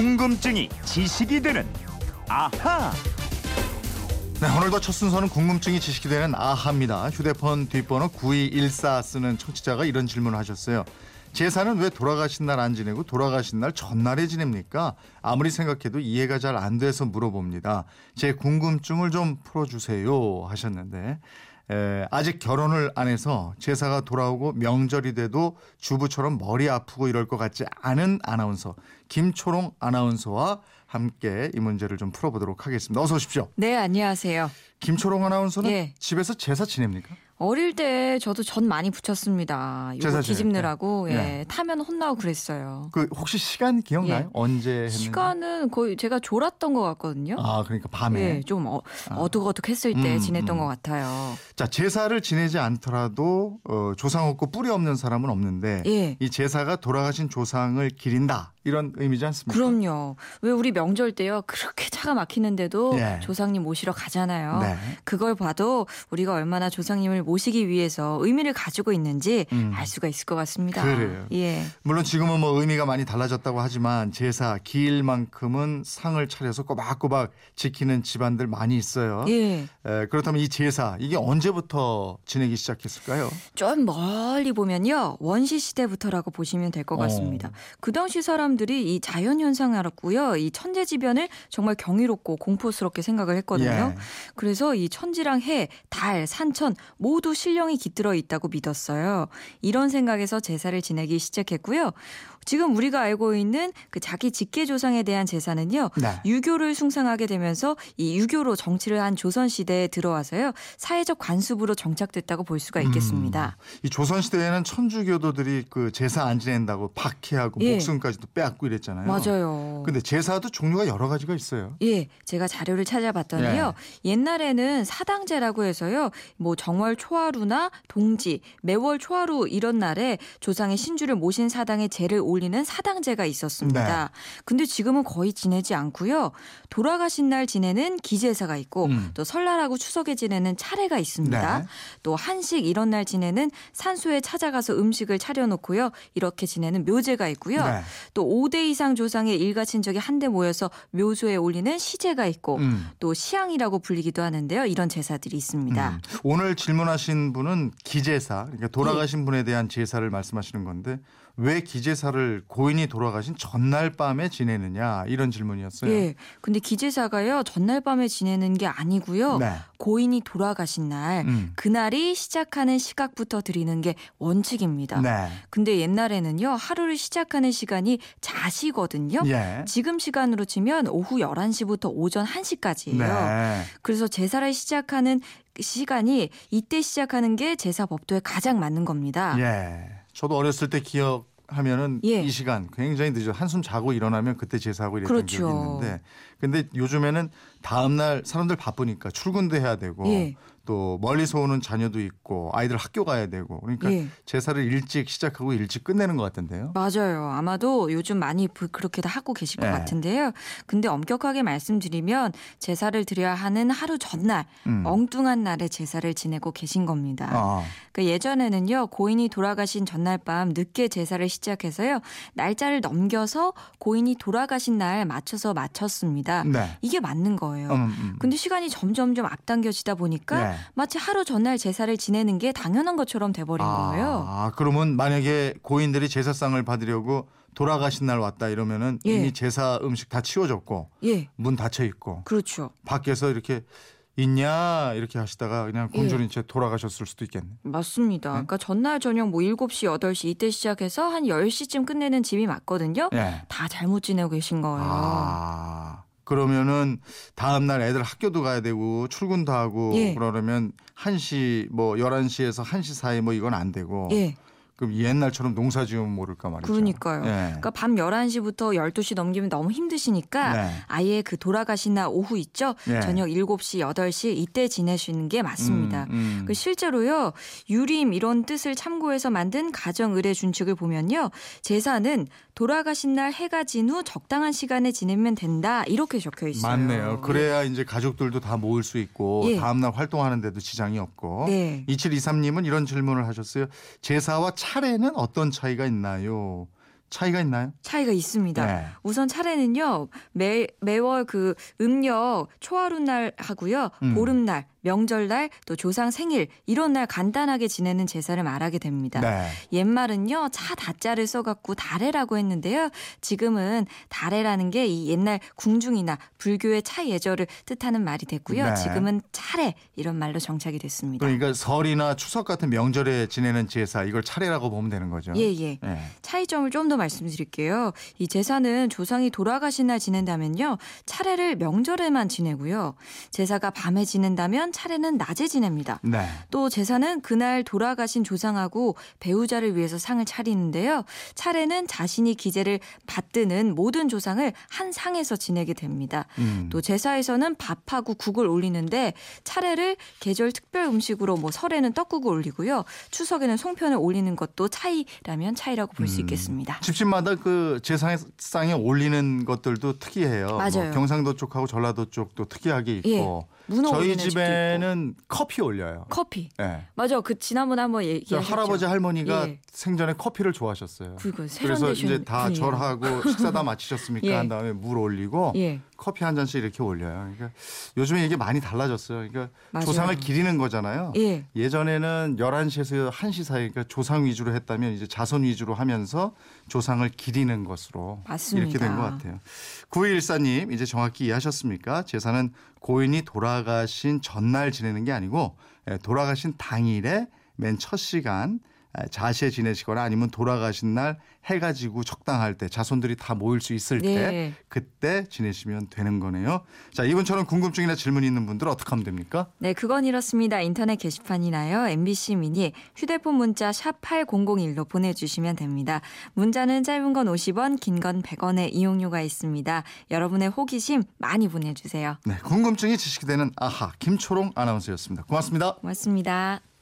궁금증이 지식이 되는 아하. 네, 오늘도 첫 순서는 궁금증이 지식이 되는 아하입니다. 휴대폰 뒷번호 9214 쓰는 청취자가 이런 질문을 하셨어요. 제사는 왜 돌아가신 날 안 지내고 돌아가신 날 전날에 지냅니까? 아무리 생각해도 이해가 잘 안 돼서 물어봅니다. 제 궁금증을 좀 풀어주세요 하셨는데 에, 아직 결혼을 안 해서 제사가 돌아오고 명절이 돼도 주부처럼 머리 아프고 이럴 것 같지 않은 아나운서 김초롱 아나운서와 함께 이 문제를 좀 풀어보도록 하겠습니다. 어서 오십시오. 네, 안녕하세요. 김초롱 아나운서는 예. 집에서 제사 지냅니까? 어릴 때 저도 전 많이 붙였습니다. 요거 뒤집느라고 때? 예. 예. 타면 혼나고 그랬어요. 그 혹시 시간 기억나요? 예. 언제 했는지? 시간은 거의 제가 졸았던 것 같거든요. 아 그러니까 밤에. 예, 좀 어, 아. 어둑어둑했을 때 음, 지냈던 음. 것 같아요. 자 제사를 지내지 않더라도 어, 조상 없고 뿌리 없는 사람은 없는데 예. 이 제사가 돌아가신 조상을 기린다 이런 의미지 않습니까? 그럼요. 왜 우리 명절 때요 그렇게 차가 막히는데도 예. 조상님 모시러 가잖아요. 네. 그걸 봐도 우리가 얼마나 조상님을 모시기 위해서 의미를 가지고 있는지 음. 알 수가 있을 것 같습니다. 그래요. 예. 물론 지금은 뭐 의미가 많이 달라졌다고 하지만 제사 기일만큼은 상을 차려서 꼬박꼬박 지키는 집안들 많이 있어요. 예. 에, 그렇다면 이 제사 이게 언제부터 지내기 시작했을까요? 좀 멀리 보면요 원시 시대부터라고 보시면 될것 어. 같습니다. 그 당시 사람 들이 이 자연 현상을 알았고요, 이 천재지변을 정말 경이롭고 공포스럽게 생각을 했거든요. 예. 그래서 이 천지랑 해, 달, 산천 모두 신령이 깃들어 있다고 믿었어요. 이런 생각에서 제사를 지내기 시작했고요. 지금 우리가 알고 있는 그 자기 직계 조상에 대한 제사는요. 네. 유교를 숭상하게 되면서 이 유교로 정치를 한 조선 시대에 들어와서요. 사회적 관습으로 정착됐다고 볼 수가 있겠습니다. 이 조선 시대에는 천주교도들이 그 제사 안 지낸다고 박해하고 예. 목숨까지도 빼앗고 이랬잖아요. 맞아요. 근데 제사도 종류가 여러 가지가 있어요. 예, 제가 자료를 찾아봤더니요. 예. 옛날에는 사당제라고 해서요. 뭐 정월 초하루나 동지, 매월 초하루 이런 날에 조상의 신주를 모신 사당에 제를 올 리는 사당제가 있었습니다. 네. 근데 지금은 거의 지내지 않고요. 돌아가신 날 지내는 기제사가 있고 음. 또 설날하고 추석에 지내는 차례가 있습니다. 네. 또 한식 이런 날 지내는 산소에 찾아가서 음식을 차려놓고요. 이렇게 지내는 묘제가 있고요. 네. 또 5대 이상 조상의 일가 친척이 한데 모여서 묘소에 올리는 시제가 있고 음. 또 시향이라고 불리기도 하는데요. 이런 제사들이 있습니다. 음. 오늘 질문하신 분은 기제사, 그러니까 돌아가신 분에 대한 제사를 말씀하시는 건데 왜 기제사를 고인이 돌아가신 전날 밤에 지내느냐 이런 질문이었어요. 예. 근데 기제사가요. 전날 밤에 지내는 게 아니고요. 네. 고인이 돌아가신 날 음. 그날이 시작하는 시각부터 드리는 게 원칙입니다. 네. 근데 옛날에는요. 하루를 시작하는 시간이 자시거든요. 예. 지금 시간으로 치면 오후 11시부터 오전 1시까지예요. 네. 그래서 제사를 시작하는 시간이 이때 시작하는 게 제사 법도에 가장 맞는 겁니다. 예. 저도 어렸을 때 기억 하면은 예. 이 시간 굉장히 늦어 한숨 자고 일어나면 그때 제사하고 이랬던 그렇죠. 기억이 있는데 근데 요즘에는 다음 날 사람들 바쁘니까 출근도 해야 되고 예. 또 멀리서 오는 자녀도 있고 아이들 학교 가야 되고 그러니까 예. 제사를 일찍 시작하고 일찍 끝내는 것 같은데요. 맞아요. 아마도 요즘 많이 부- 그렇게 다 하고 계실 것 예. 같은데요. 근데 엄격하게 말씀드리면 제사를 드려야 하는 하루 전날 음. 엉뚱한 날에 제사를 지내고 계신 겁니다. 아, 그 예전에는요 고인이 돌아가신 전날 밤 늦게 제사를 시작해서요 날짜를 넘겨서 고인이 돌아가신 날 맞춰서 마쳤습니다. 네. 이게 맞는 거예요. 음, 음. 근데 시간이 점점점 앞당겨지다 보니까 네. 마치 하루 전날 제사를 지내는 게 당연한 것처럼 돼버린 거예요. 아, 그러면 만약에 고인들이 제사상을 받으려고 돌아가신 날 왔다 이러면은 예. 이미 제사 음식 다 치워졌고 예, 문 닫혀 있고 그렇죠. 밖에서 이렇게 있냐 이렇게 하시다가 그냥 예. 굶주린 채 돌아가셨을 수도 있겠네. 맞습니다. 네? 그러니까 전날 저녁 뭐 7시, 8시 이때 시작해서 한 10시쯤 끝내는 집이 맞거든요. 예. 다 잘못 지내고 계신 거예요. 아. 그러면은 다음 날 애들 학교도 가야 되고 출근도 하고 예. 그러려면 1시 뭐 11시에서 1시 사이 뭐 이건 안 되고 예. 그럼 옛날처럼 농사 지으면 모를까 말이죠. 그러니까요. 예. 그러니까 밤 11시부터 12시 넘기면 너무 힘드시니까 네. 아예 그 돌아가신 날 오후 있죠? 예. 저녁 7시, 8시 이때 지내시는 게 맞습니다. 음, 음. 그 실제로요 유림 이런 뜻을 참고해서 만든 가정 의례 준칙을 보면요 제사는 돌아가신 날 해가 진 후 적당한 시간에 지내면 된다 이렇게 적혀 있어요. 맞네요. 그래야 이제 가족들도 다 모을 수 있고 예. 다음 날 활동하는 데도 지장이 없고. 네. 2723님은 이런 질문을 하셨어요. 제사와 차 례는 어떤 차이가 있나요? 차이가 있나요? 차이가 있습니다. 네. 우선 차례는요 매 매월 그 음력 초하룻날 하고요 음. 보름날 명절날 또 조상 생일 이런 날 간단하게 지내는 제사를 말하게 됩니다. 네. 옛말은요 차 다자를 써갖고 다래라고 했는데요 지금은 다래라는 게 이 옛날 궁중이나 불교의 차 예절을 뜻하는 말이 됐고요 네. 지금은 차례 이런 말로 정착이 됐습니다. 그러니까 설이나 추석 같은 명절에 지내는 제사 이걸 차례라고 보면 되는 거죠. 예예. 예. 차이점을 좀더 말씀드릴게요. 이 제사는 조상이 돌아가신 날 지낸다면요. 차례를 명절에만 지내고요. 제사가 밤에 지낸다면 차례는 낮에 지냅니다. 네. 또 제사는 그날 돌아가신 조상하고 배우자를 위해서 상을 차리는데요. 차례는 자신이 기재를 받드는 모든 조상을 한 상에서 지내게 됩니다. 음. 또 제사에서는 밥하고 국을 올리는데 차례를 계절 특별 음식으로 뭐 설에는 떡국을 올리고요. 추석에는 송편을 올리는 것도 차이라면 차이라고 볼수 음. 있겠습니다. 집집마다 그 제사상에 올리는 것들도 특이해요. 뭐 맞아요. 경상도 쪽하고 전라도 쪽도 특이하게 있고 문어 저희 집에는 커피 올려요. 있고. 커피. 예. 맞아. 그 지난번에 한번 저 얘기하셨죠. 할아버지 할머니가 예. 생전에 커피를 좋아하셨어요. 그래서 이제 다 분이에요. 절하고 식사 다 마치셨습니까? 예. 한 다음에 물 올리고 예. 커피 한 잔씩 이렇게 올려요. 그러니까 요즘에 이게 많이 달라졌어요. 그러니까 맞아요. 조상을 기리는 거잖아요. 예. 예전에는 11시에서 1시 사이 그러니까 조상 위주로 했다면 이제 자손 위주로 하면서 조상을 기리는 것으로 맞습니다. 이렇게 된 것 같아요. 9214님 이제 정확히 이해하셨습니까? 제사는 고인이 돌아가신 전날 지내는 게 아니고 예, 돌아가신 당일에 맨 첫 시간 예, 자시에 지내시거나 아니면 돌아가신 날 해가 지고 적당할 때 자손들이 다 모일 수 있을 때 네. 그때 지내시면 되는 거네요. 자 이분처럼 궁금증이나 질문이 있는 분들 어떻게 하면 됩니까? 네, 그건 이렇습니다. 인터넷 게시판이나요. MBC 미니 휴대폰 문자 샵 8001로 보내주시면 됩니다. 문자는 짧은 건 50원, 긴 건 100원의 이용료가 있습니다. 여러분의 호기심 많이 보내주세요. 네, 궁금증이 지식이 되는 아하 김초롱 아나운서였습니다. 고맙습니다. 고맙습니다.